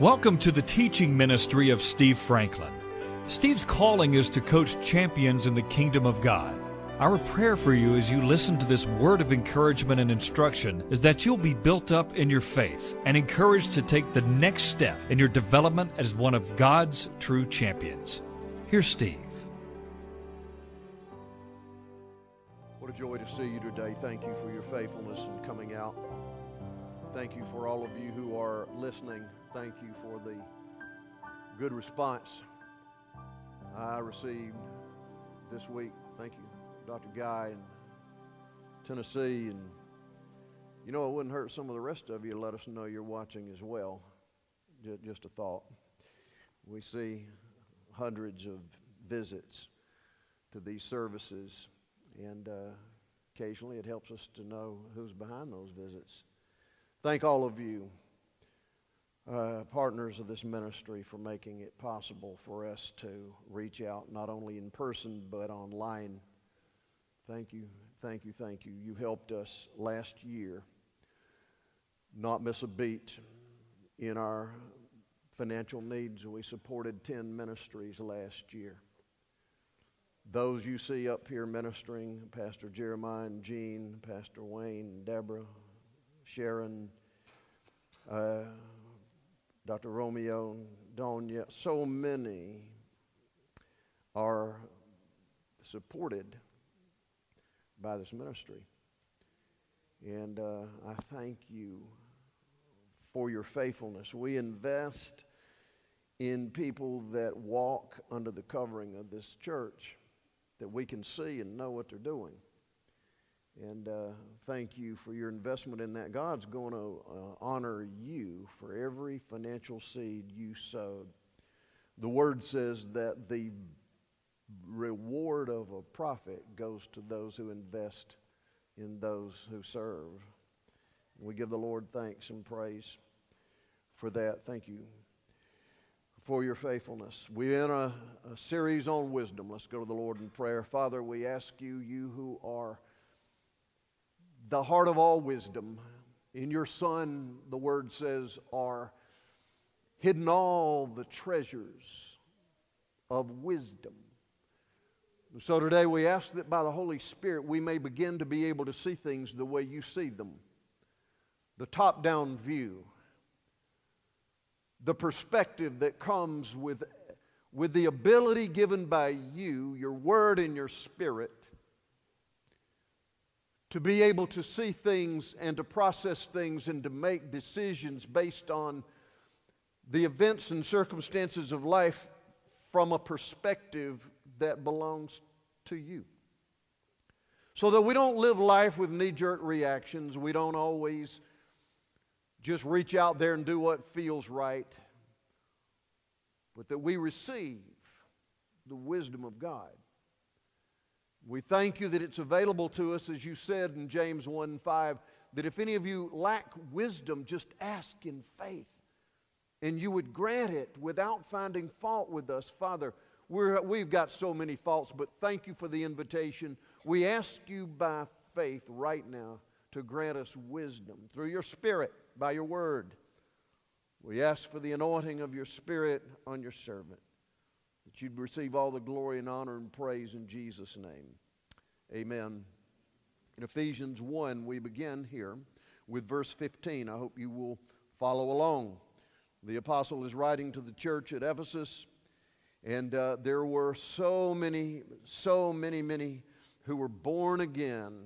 Welcome to the teaching ministry of Steve Franklin. Steve's calling is to coach champions in the kingdom of God. Our prayer for you as you listen to this word of encouragement and instruction is that you'll be built up in your faith and encouraged to take the next step in your development as one of God's true champions. Here's Steve. What a joy to see you today. Thank you for your faithfulness in coming out. Thank you for all of you who are listening. Thank you for the good response I received this week. Thank you, Dr. Guy in Tennessee. And you know, it wouldn't hurt some of the rest of you to let us know you're watching as well. Just a thought. We see hundreds of visits to these services, and uh, occasionally it helps us to know who's behind those visits. Thank all of you, uh, partners of this ministry, for making it possible for us to reach out not only in person but online. Thank you, thank you, thank you. You helped us last year not miss a beat in our financial needs. We supported 10 ministries last year. Those you see up here ministering, Pastor Jeremiah and Jean, Pastor Wayne, Deborah, Sharon, uh, Dr. Romeo, Donia, so many are supported by this ministry. And uh, I thank you for your faithfulness. We invest in people that walk under the covering of this church, that we can see and know what they're doing. And uh, thank you for your investment in that. God's going to uh, honor you for every financial seed you sowed. The word says that the reward of a prophet goes to those who invest in those who serve. We give the Lord thanks and praise for that. Thank you for your faithfulness. We're in a, a series on wisdom. Let's go to the Lord in prayer. Father, we ask you, you who are the heart of all wisdom. In your Son, the Word says, are hidden all the treasures of wisdom. So today we ask that by the Holy Spirit we may begin to be able to see things the way you see them the top down view, the perspective that comes with, with the ability given by you, your Word and your Spirit to be able to see things and to process things and to make decisions based on the events and circumstances of life from a perspective that belongs to you. So that we don't live life with knee jerk reactions. We don't always just reach out there and do what feels right. But that we receive the wisdom of God we thank you that it's available to us, as you said in James 1 5, that if any of you lack wisdom, just ask in faith, and you would grant it without finding fault with us. Father, we're, we've got so many faults, but thank you for the invitation. We ask you by faith right now to grant us wisdom through your Spirit, by your word. We ask for the anointing of your Spirit on your servant that you'd receive all the glory and honor and praise in Jesus' name. Amen. In Ephesians 1, we begin here with verse 15. I hope you will follow along. The apostle is writing to the church at Ephesus, and uh, there were so many, so many, many who were born again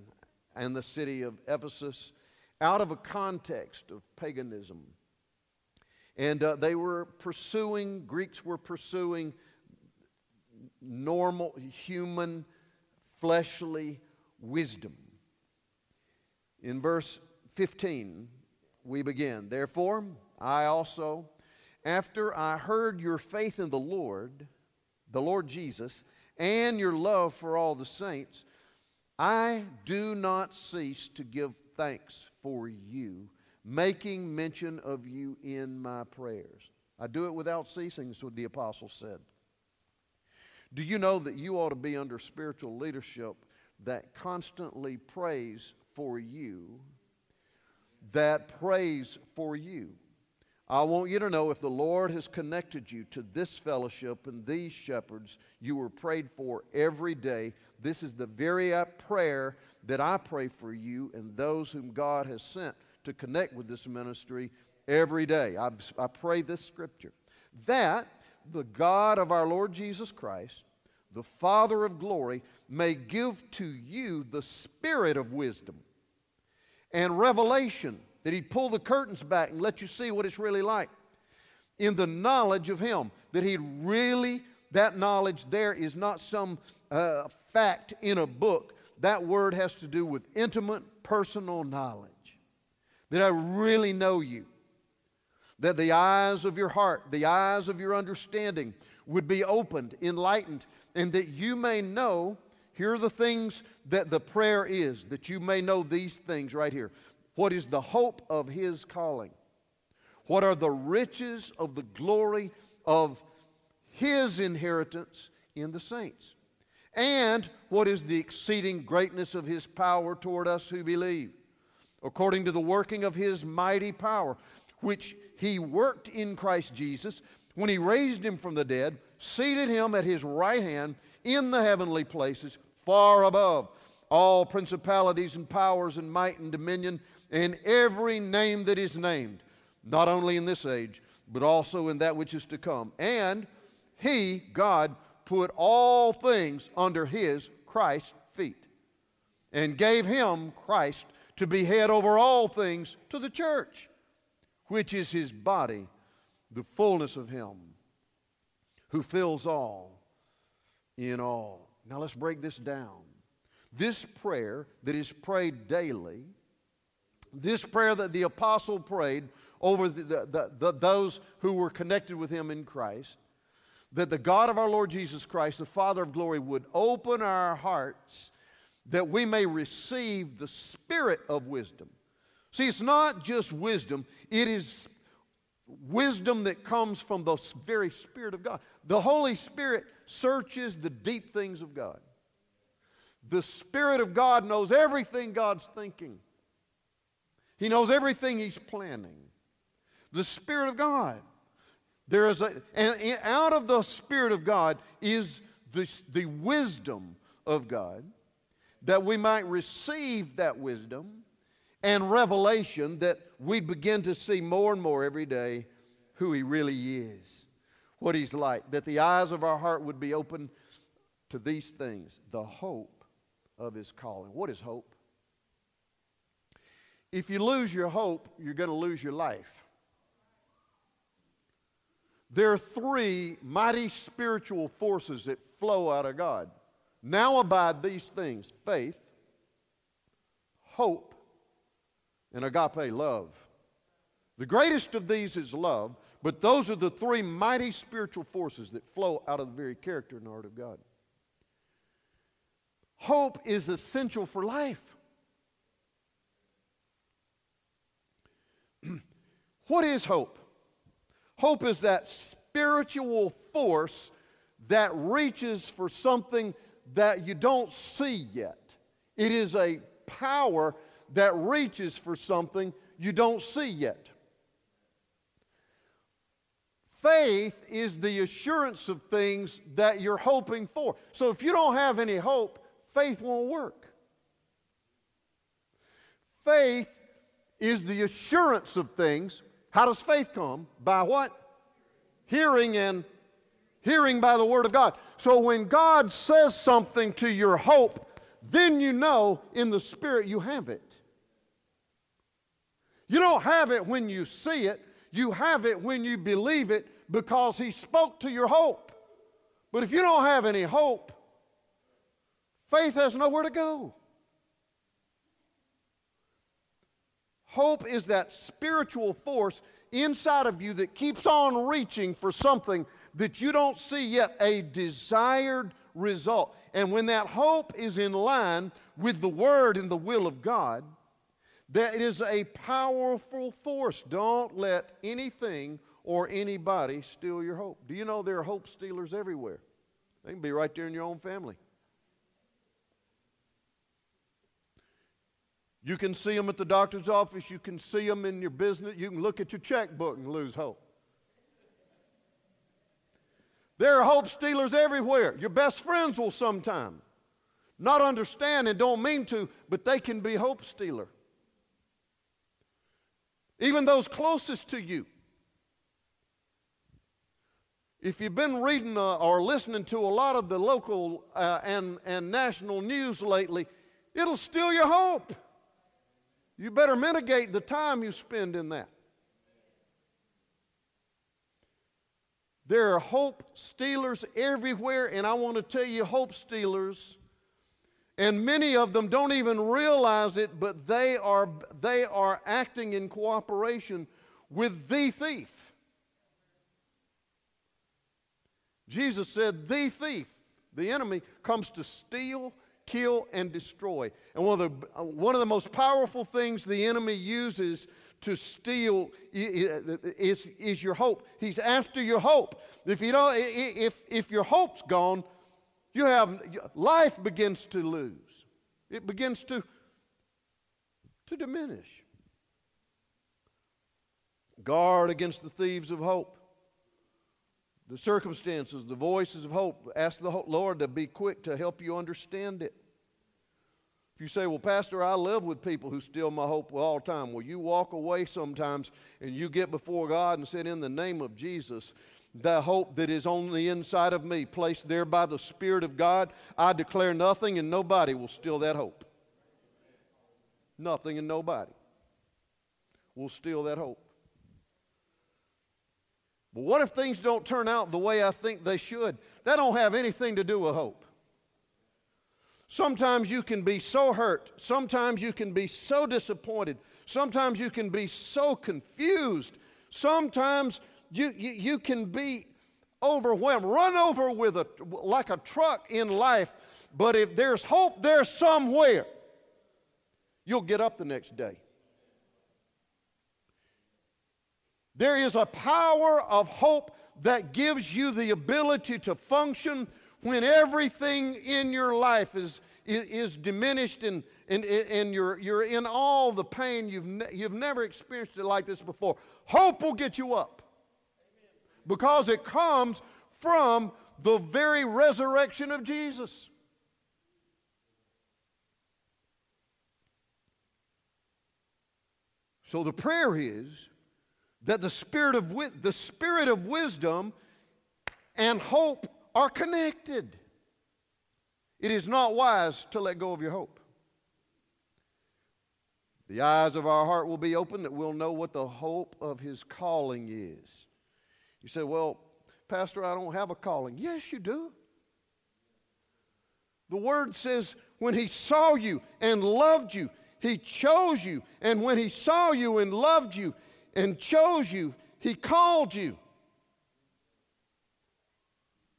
in the city of Ephesus out of a context of paganism. And uh, they were pursuing, Greeks were pursuing normal human fleshly wisdom. In verse 15, we begin. Therefore, I also, after I heard your faith in the Lord, the Lord Jesus, and your love for all the saints, I do not cease to give thanks for you, making mention of you in my prayers. I do it without ceasing, is what the apostle said. Do you know that you ought to be under spiritual leadership that constantly prays for you? That prays for you. I want you to know if the Lord has connected you to this fellowship and these shepherds, you were prayed for every day. This is the very prayer that I pray for you and those whom God has sent to connect with this ministry every day. I, I pray this scripture that the God of our Lord Jesus Christ, the Father of glory, may give to you the spirit of wisdom and revelation, that He'd pull the curtains back and let you see what it's really like in the knowledge of Him, that He'd really, that knowledge there is not some uh, fact in a book. That word has to do with intimate, personal knowledge. That I really know you that the eyes of your heart, the eyes of your understanding would be opened, enlightened, and that you may know. Here are the things that the prayer is, that you may know these things right here. What is the hope of his calling? What are the riches of the glory of his inheritance in the saints? And what is the exceeding greatness of his power toward us who believe? According to the working of his mighty power, which he worked in Christ Jesus when he raised him from the dead, seated him at his right hand in the heavenly places, far above all principalities and powers and might and dominion and every name that is named, not only in this age, but also in that which is to come. And he, God, put all things under his Christ's feet and gave him, Christ, to be head over all things to the church which is his body, the fullness of him who fills all in all. Now let's break this down. This prayer that is prayed daily, this prayer that the apostle prayed over the, the, the, those who were connected with him in Christ, that the God of our Lord Jesus Christ, the Father of glory, would open our hearts that we may receive the spirit of wisdom See, it's not just wisdom, it is wisdom that comes from the very Spirit of God. The Holy Spirit searches the deep things of God. The Spirit of God knows everything God's thinking, He knows everything He's planning. The Spirit of God. There is a, and out of the Spirit of God is the, the wisdom of God that we might receive that wisdom and revelation that we begin to see more and more every day who He really is, what He's like, that the eyes of our heart would be open to these things the hope of His calling. What is hope? If you lose your hope, you're going to lose your life. There are three mighty spiritual forces that flow out of God. Now abide these things faith, hope, and agape love. The greatest of these is love, but those are the three mighty spiritual forces that flow out of the very character and heart of God. Hope is essential for life. what is hope? Hope is that spiritual force that reaches for something that you don't see yet. It is a power that reaches for something you don't see yet. Faith is the assurance of things that you're hoping for. So if you don't have any hope, faith won't work. Faith is the assurance of things. How does faith come? By what? Hearing and hearing by the Word of God. So when God says something to your hope, then you know in the Spirit you have it. You don't have it when you see it, you have it when you believe it because He spoke to your hope. But if you don't have any hope, faith has nowhere to go. Hope is that spiritual force inside of you that keeps on reaching for something that you don't see yet, a desired result. And when that hope is in line with the Word and the will of God, that is a powerful force. Don't let anything or anybody steal your hope. Do you know there are hope stealers everywhere? They can be right there in your own family. You can see them at the doctor's office. You can see them in your business. You can look at your checkbook and lose hope. There are hope stealers everywhere. Your best friends will sometimes not understand and don't mean to, but they can be hope stealer. Even those closest to you. If you've been reading uh, or listening to a lot of the local uh, and, and national news lately, it'll steal your hope. You better mitigate the time you spend in that. There are hope stealers everywhere, and I want to tell you, hope stealers, and many of them don't even realize it, but they are, they are acting in cooperation with the thief. Jesus said, The thief, the enemy, comes to steal, kill, and destroy. And one of the, one of the most powerful things the enemy uses to steal is, is your hope. He's after your hope. If, you don't, if, if your hope's gone, you have life begins to lose. It begins to, to diminish. Guard against the thieves of hope. The circumstances, the voices of hope. Ask the Lord to be quick to help you understand it. If you say, Well, Pastor, I live with people who steal my hope all the time, well, you walk away sometimes and you get before God and say, In the name of Jesus, the hope that is on the inside of me, placed there by the Spirit of God, I declare nothing and nobody will steal that hope. Nothing and nobody will steal that hope. But what if things don't turn out the way I think they should? That don't have anything to do with hope. Sometimes you can be so hurt. Sometimes you can be so disappointed. Sometimes you can be so confused. Sometimes you, you, you can be overwhelmed, run over with a, like a truck in life. But if there's hope there somewhere, you'll get up the next day. There is a power of hope that gives you the ability to function when everything in your life is, is, is diminished and, and, and you're, you're in all the pain, you've, ne- you've never experienced it like this before, hope will get you up. Because it comes from the very resurrection of Jesus. So the prayer is that the spirit of, the spirit of wisdom and hope are connected. It is not wise to let go of your hope. The eyes of our heart will be open that we'll know what the hope of his calling is. You say, Well, Pastor, I don't have a calling. Yes, you do. The word says, when he saw you and loved you, he chose you. And when he saw you and loved you and chose you, he called you.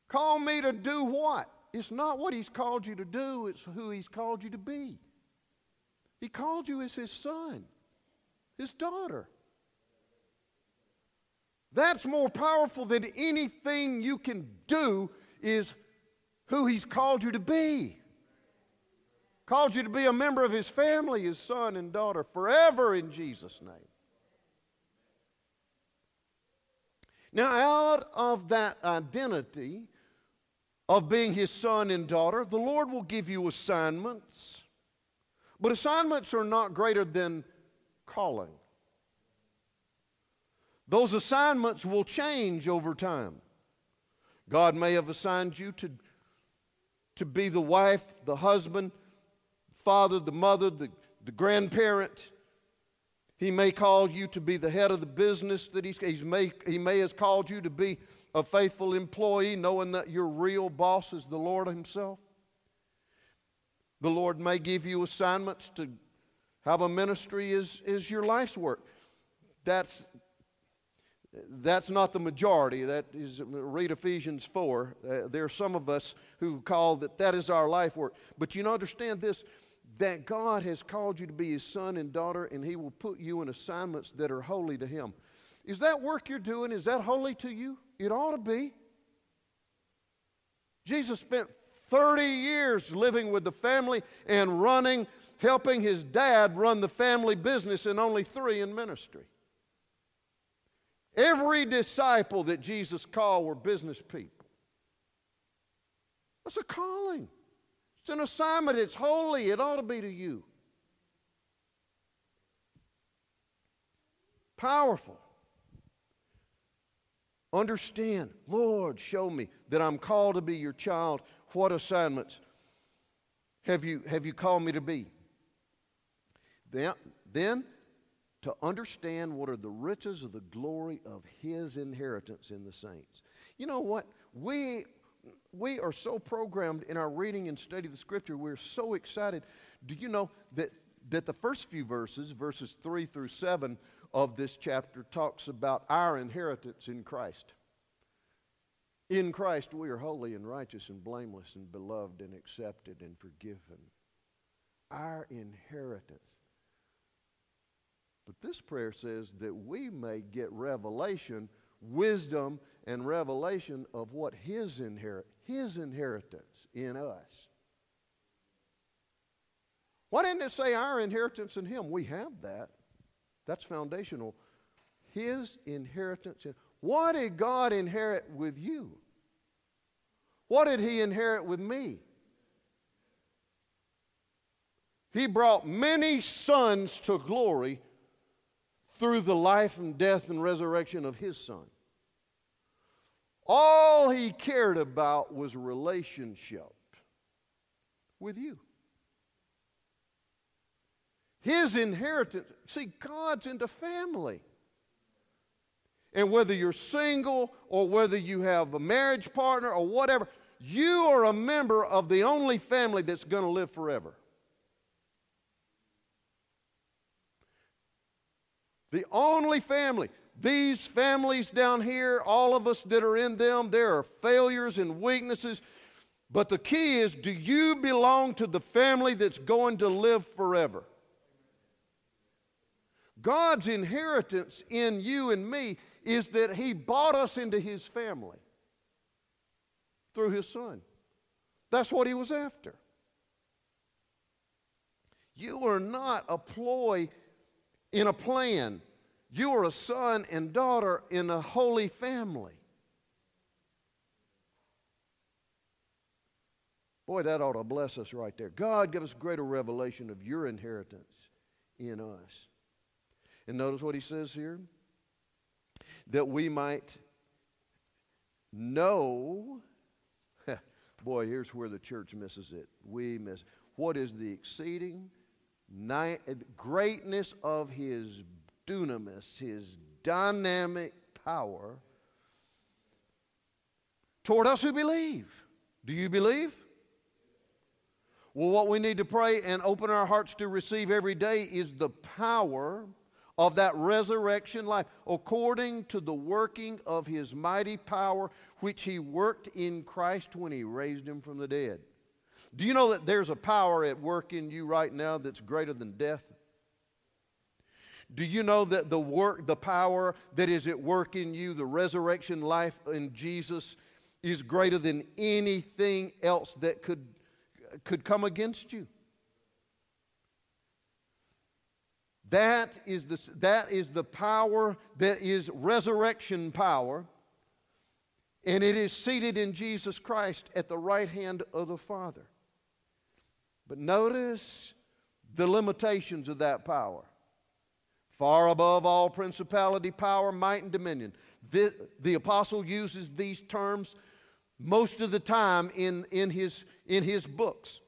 Call me to do what? It's not what He's called you to do, it's who He's called you to be. He called you as His son, His daughter. That's more powerful than anything you can do, is who He's called you to be. Called you to be a member of His family, His son and daughter, forever in Jesus' name. Now, out of that identity, of being his son and daughter, the Lord will give you assignments. But assignments are not greater than calling. Those assignments will change over time. God may have assigned you to, to be the wife, the husband, father, the mother, the, the grandparent. He may call you to be the head of the business that he's, he's may, he may have called you to be a faithful employee, knowing that your real boss is the Lord Himself. The Lord may give you assignments to have a ministry is, is your life's work. That's, that's not the majority. That is, read Ephesians 4. Uh, there are some of us who call that that is our life work. But you know, understand this that God has called you to be His son and daughter, and He will put you in assignments that are holy to Him. Is that work you're doing, is that holy to you? It ought to be. Jesus spent 30 years living with the family and running helping his dad run the family business and only three in ministry. Every disciple that Jesus called were business people. That's a calling. It's an assignment. It's holy. It ought to be to you. Powerful. Understand, Lord, show me that I'm called to be your child. What assignments have you, have you called me to be? Then, then, to understand what are the riches of the glory of his inheritance in the saints. You know what? We, we are so programmed in our reading and study of the scripture, we're so excited. Do you know that, that the first few verses, verses 3 through 7, of this chapter talks about our inheritance in Christ. In Christ, we are holy and righteous and blameless and beloved and accepted and forgiven. Our inheritance. But this prayer says that we may get revelation, wisdom, and revelation of what His, inherit, his inheritance in us. Why didn't it say our inheritance in Him? We have that. That's foundational. His inheritance. What did God inherit with you? What did He inherit with me? He brought many sons to glory through the life and death and resurrection of His Son. All He cared about was relationship with you. His inheritance. See, God's into family. And whether you're single or whether you have a marriage partner or whatever, you are a member of the only family that's going to live forever. The only family. These families down here, all of us that are in them, there are failures and weaknesses. But the key is do you belong to the family that's going to live forever? God's inheritance in you and me is that He bought us into His family through His Son. That's what He was after. You are not a ploy in a plan. You are a son and daughter in a holy family. Boy, that ought to bless us right there. God, give us greater revelation of your inheritance in us. And notice what he says here that we might know. Boy, here's where the church misses it. We miss. What is the exceeding ni- greatness of his dunamis, his dynamic power toward us who believe? Do you believe? Well, what we need to pray and open our hearts to receive every day is the power of that resurrection life, according to the working of his mighty power, which he worked in Christ when he raised him from the dead. Do you know that there's a power at work in you right now that's greater than death? Do you know that the work, the power that is at work in you, the resurrection life in Jesus, is greater than anything else that could, could come against you? That is, the, that is the power that is resurrection power, and it is seated in Jesus Christ at the right hand of the Father. But notice the limitations of that power. Far above all principality, power, might, and dominion. The, the apostle uses these terms most of the time in, in, his, in his books,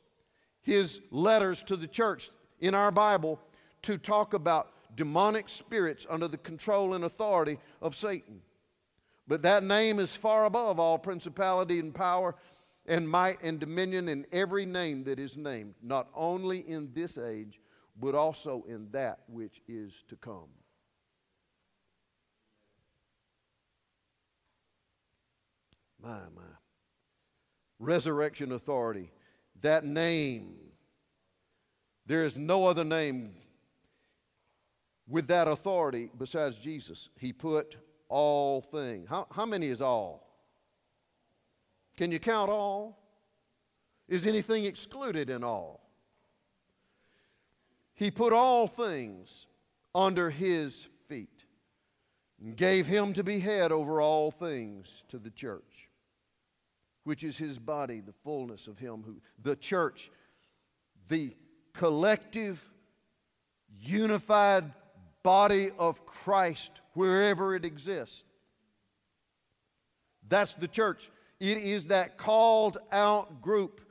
his letters to the church in our Bible to talk about demonic spirits under the control and authority of Satan. But that name is far above all principality and power and might and dominion in every name that is named, not only in this age, but also in that which is to come. My, my. Resurrection authority. That name. There is no other name with that authority besides Jesus. He put all things. How, how many is all? Can you count all? Is anything excluded in all? he put all things under his feet and gave him to be head over all things to the church, which is his body, the fullness of him who, the church, the collective, unified body of Christ wherever it exists. That's the church. It is that called out group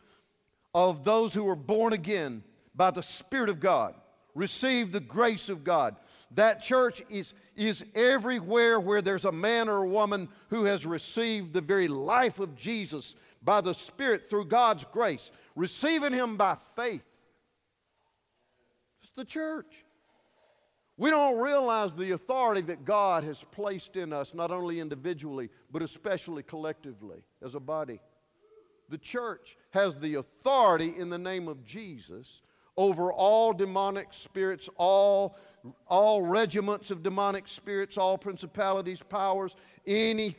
of those who are born again by the Spirit of God, receive the grace of God. That church is, is everywhere where there's a man or a woman who has received the very life of Jesus by the Spirit through God's grace, receiving Him by faith. It's the church. We don't realize the authority that God has placed in us, not only individually, but especially collectively as a body. The church has the authority in the name of Jesus over all demonic spirits, all, all regiments of demonic spirits, all principalities, powers, any,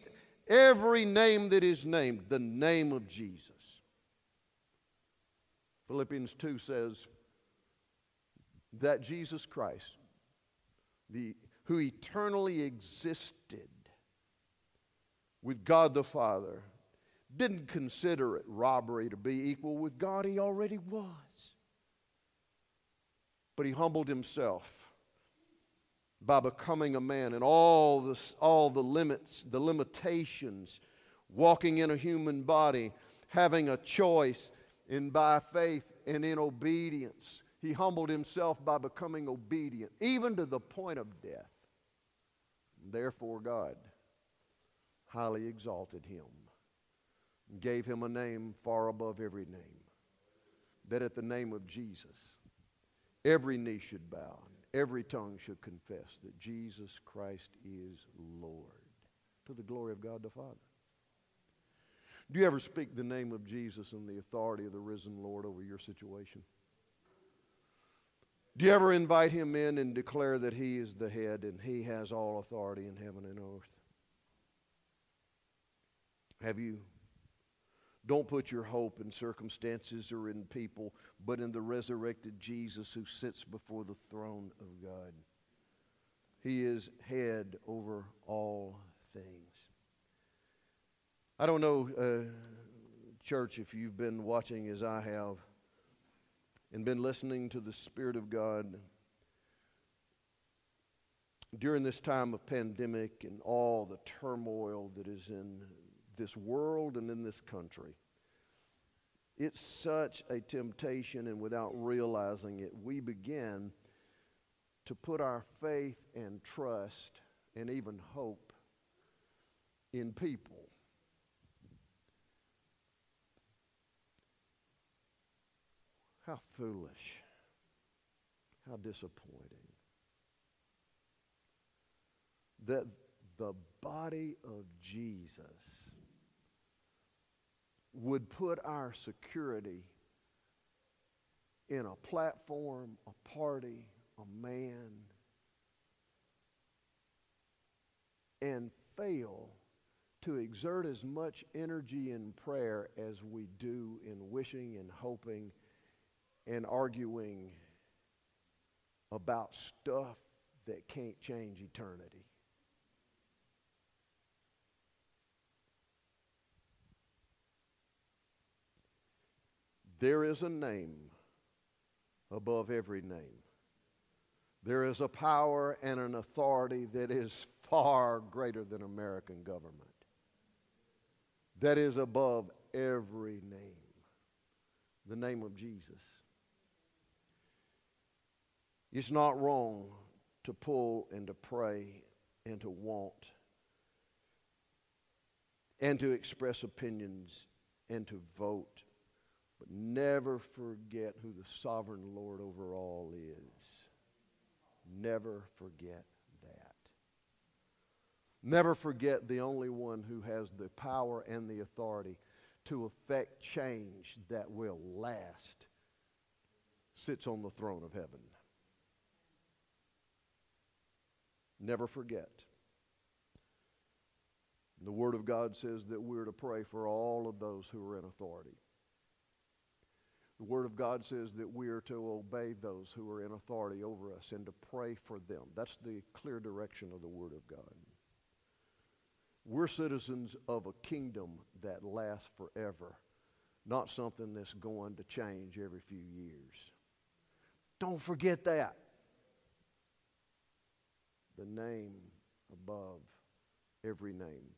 every name that is named, the name of Jesus. Philippians 2 says that Jesus Christ, the, who eternally existed with God the Father, didn't consider it robbery to be equal with God. He already was. But he humbled himself by becoming a man and all the, all the limits, the limitations, walking in a human body, having a choice, and by faith and in obedience he humbled himself by becoming obedient, even to the point of death. Therefore, God highly exalted him gave him a name far above every name. That at the name of Jesus, every knee should bow, every tongue should confess that Jesus Christ is Lord to the glory of God the Father. Do you ever speak the name of Jesus and the authority of the risen Lord over your situation? Do you ever invite him in and declare that he is the head and he has all authority in heaven and earth? Have you? Don't put your hope in circumstances or in people, but in the resurrected Jesus who sits before the throne of God. He is head over all things. I don't know, uh, church, if you've been watching as I have and been listening to the Spirit of God during this time of pandemic and all the turmoil that is in this world and in this country. It's such a temptation, and without realizing it, we begin to put our faith and trust and even hope in people. How foolish. How disappointing. That the body of Jesus would put our security in a platform, a party, a man, and fail to exert as much energy in prayer as we do in wishing and hoping and arguing about stuff that can't change eternity. There is a name above every name. There is a power and an authority that is far greater than American government, that is above every name the name of Jesus. It's not wrong to pull and to pray and to want and to express opinions and to vote, but never forget who the sovereign Lord over all is. Never forget that. Never forget the only one who has the power and the authority to effect change that will last sits on the throne of heaven. Never forget. The Word of God says that we're to pray for all of those who are in authority. The Word of God says that we are to obey those who are in authority over us and to pray for them. That's the clear direction of the Word of God. We're citizens of a kingdom that lasts forever, not something that's going to change every few years. Don't forget that. The name above every name.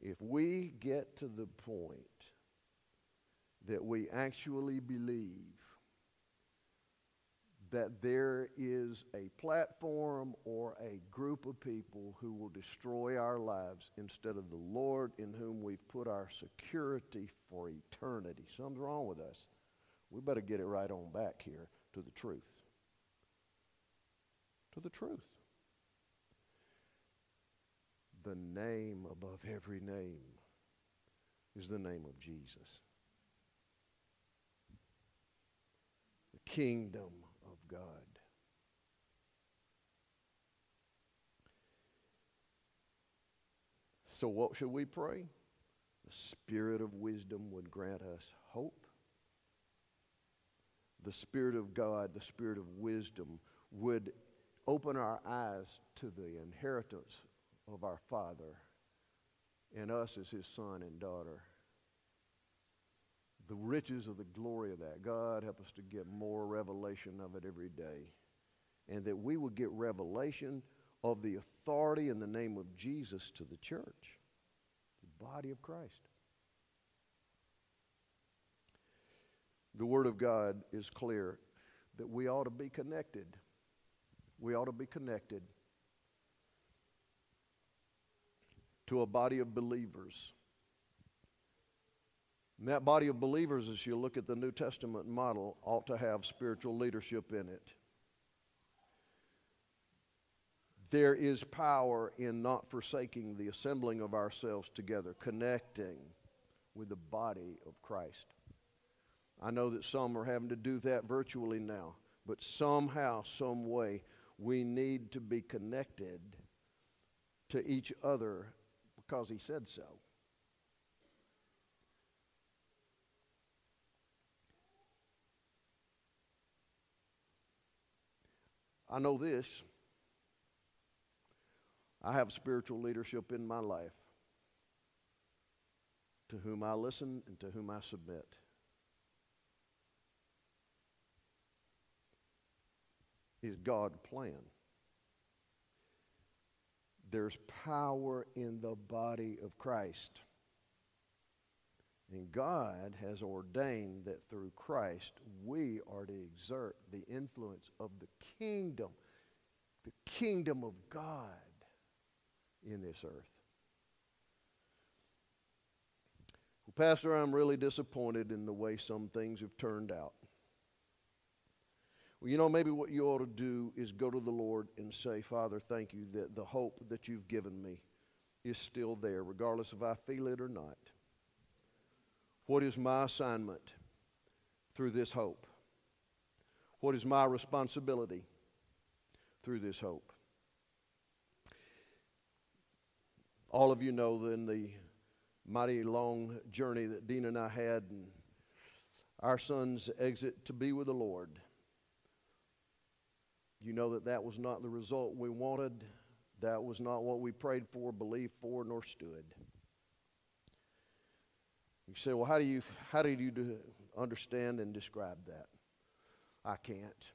If we get to the point that we actually believe that there is a platform or a group of people who will destroy our lives instead of the Lord in whom we've put our security for eternity. Something's wrong with us. We better get it right on back here to the truth. To the truth. The name above every name is the name of Jesus. The kingdom of God. So, what should we pray? The Spirit of wisdom would grant us hope. The Spirit of God, the Spirit of wisdom, would open our eyes to the inheritance of our Father and us as His son and daughter the riches of the glory of that. God, help us to get more revelation of it every day. And that we would get revelation of the authority in the name of Jesus to the church, the body of Christ. The Word of God is clear that we ought to be connected. We ought to be connected to a body of believers and that body of believers, as you look at the New Testament model, ought to have spiritual leadership in it. There is power in not forsaking the assembling of ourselves together, connecting with the body of Christ. I know that some are having to do that virtually now, but somehow, some way, we need to be connected to each other because He said so. I know this. I have spiritual leadership in my life to whom I listen and to whom I submit. Is God's plan. There's power in the body of Christ. And God has ordained that through Christ we are to exert the influence of the kingdom, the kingdom of God in this earth. Well, Pastor, I'm really disappointed in the way some things have turned out. Well, you know, maybe what you ought to do is go to the Lord and say, Father, thank you that the hope that you've given me is still there, regardless if I feel it or not. What is my assignment through this hope? What is my responsibility through this hope? All of you know then the mighty long journey that Dean and I had and our son's exit to be with the Lord. You know that that was not the result we wanted. That was not what we prayed for, believed for, nor stood. You say, well, how do you, how do you do, understand and describe that? I can't.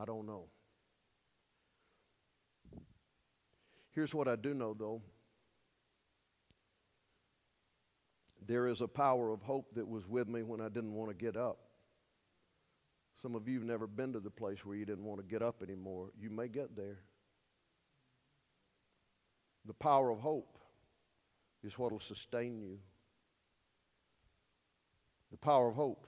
I don't know. Here's what I do know, though. There is a power of hope that was with me when I didn't want to get up. Some of you have never been to the place where you didn't want to get up anymore. You may get there. The power of hope is what will sustain you the power of hope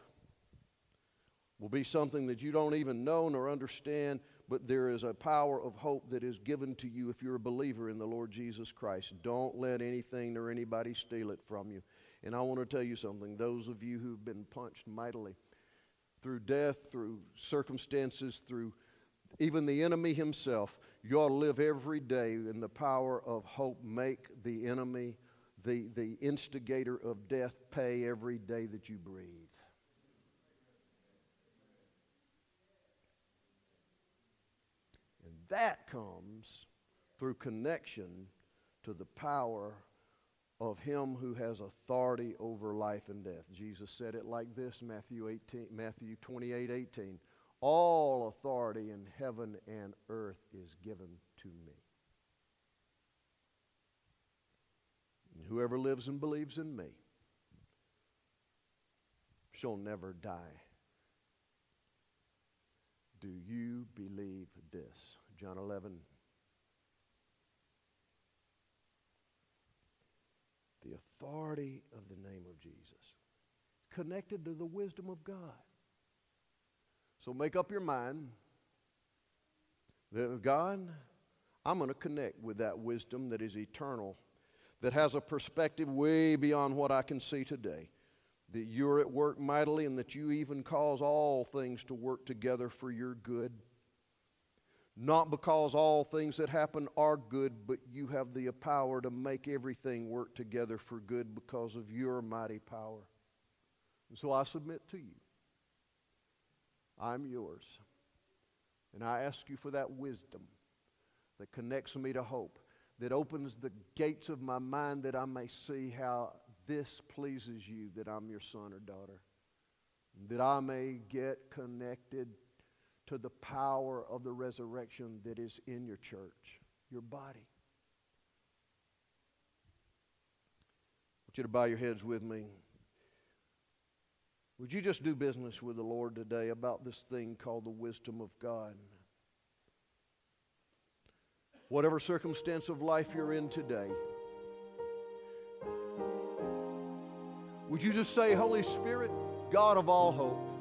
will be something that you don't even know nor understand, but there is a power of hope that is given to you if you're a believer in the Lord Jesus Christ. Don't let anything nor anybody steal it from you. And I want to tell you something. Those of you who've been punched mightily through death, through circumstances, through even the enemy himself, you ought to live every day in the power of hope. Make the enemy the, the instigator of death pay every day that you breathe. And that comes through connection to the power of him who has authority over life and death. Jesus said it like this, Matthew 18, Matthew 28, 18. All authority in heaven and earth is given to me. And whoever lives and believes in me shall never die. Do you believe this? John 11. The authority of the name of Jesus, connected to the wisdom of God. So make up your mind that God, I'm going to connect with that wisdom that is eternal, that has a perspective way beyond what I can see today. That you're at work mightily and that you even cause all things to work together for your good. Not because all things that happen are good, but you have the power to make everything work together for good because of your mighty power. And so I submit to you. I'm yours. And I ask you for that wisdom that connects me to hope, that opens the gates of my mind that I may see how this pleases you, that I'm your son or daughter, that I may get connected to the power of the resurrection that is in your church, your body. I want you to bow your heads with me. Would you just do business with the Lord today about this thing called the wisdom of God? Whatever circumstance of life you're in today, would you just say, Holy Spirit, God of all hope,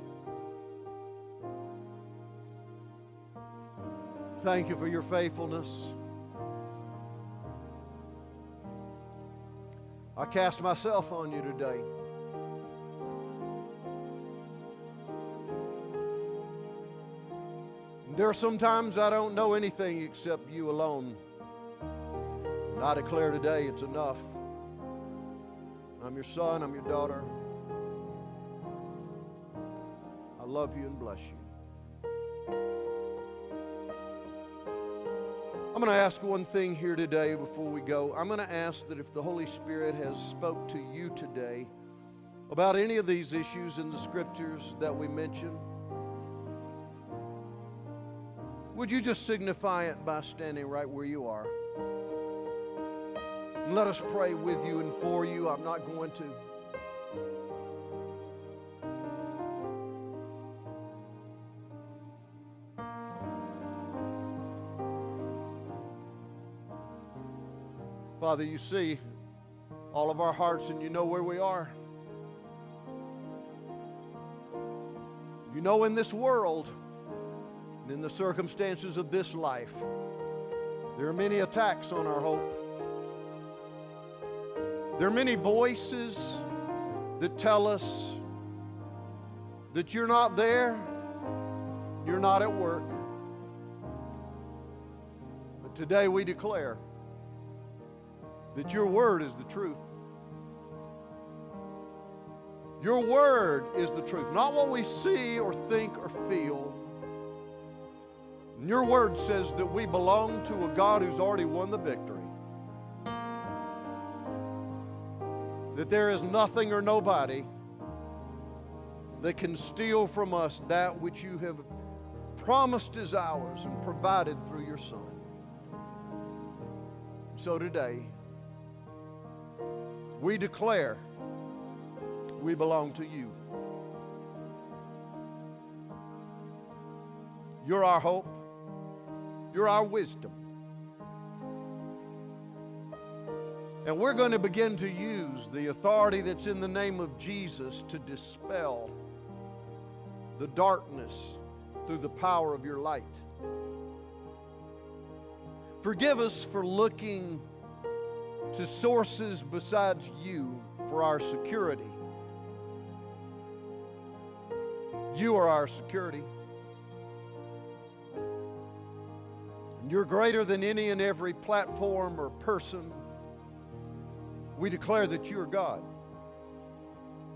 thank you for your faithfulness. I cast myself on you today. There are some times I don't know anything except you alone. And I declare today it's enough. I'm your son, I'm your daughter. I love you and bless you. I'm going to ask one thing here today before we go. I'm going to ask that if the Holy Spirit has spoke to you today about any of these issues in the scriptures that we mentioned, would you just signify it by standing right where you are? And let us pray with you and for you. I'm not going to. Father, you see all of our hearts and you know where we are. You know in this world, and in the circumstances of this life, there are many attacks on our hope. There are many voices that tell us that you're not there, you're not at work. But today we declare that your word is the truth. Your word is the truth, not what we see or think or feel and your word says that we belong to a God who's already won the victory. That there is nothing or nobody that can steal from us that which you have promised is ours and provided through your Son. So today, we declare we belong to you. You're our hope. You're our wisdom. And we're going to begin to use the authority that's in the name of Jesus to dispel the darkness through the power of your light. Forgive us for looking to sources besides you for our security. You are our security. You're greater than any and every platform or person We declare that you are God.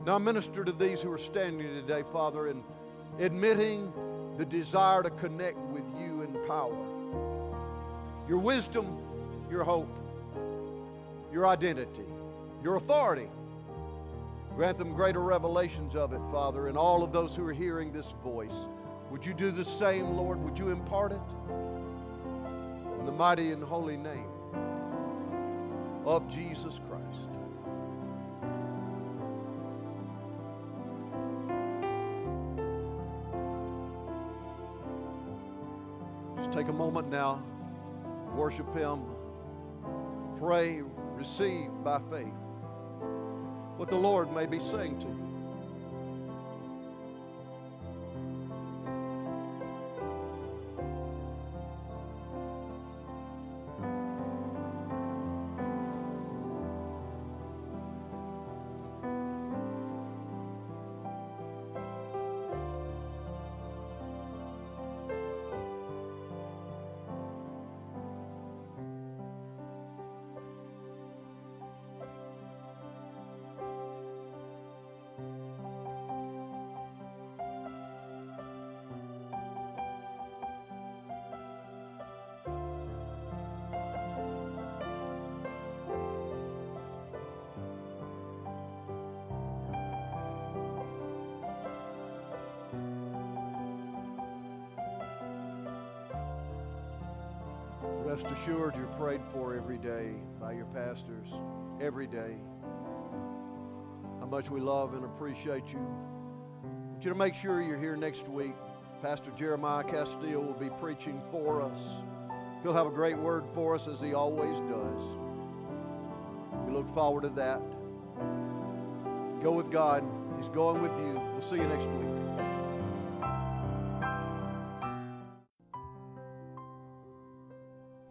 Now minister to these who are standing today, Father, and admitting the desire to connect with you in power. Your wisdom, your hope, your identity, your authority. Grant them greater revelations of it, Father, and all of those who are hearing this voice. Would you do the same, Lord? Would you impart it? In the mighty and holy name of Jesus Christ. Just take a moment now, worship Him, pray, receive by faith what the Lord may be saying to you. Rest assured you're prayed for every day by your pastors, every day. How much we love and appreciate you. I want you to make sure you're here next week. Pastor Jeremiah Castile will be preaching for us. He'll have a great word for us as he always does. We look forward to that. Go with God. He's going with you. We'll see you next week.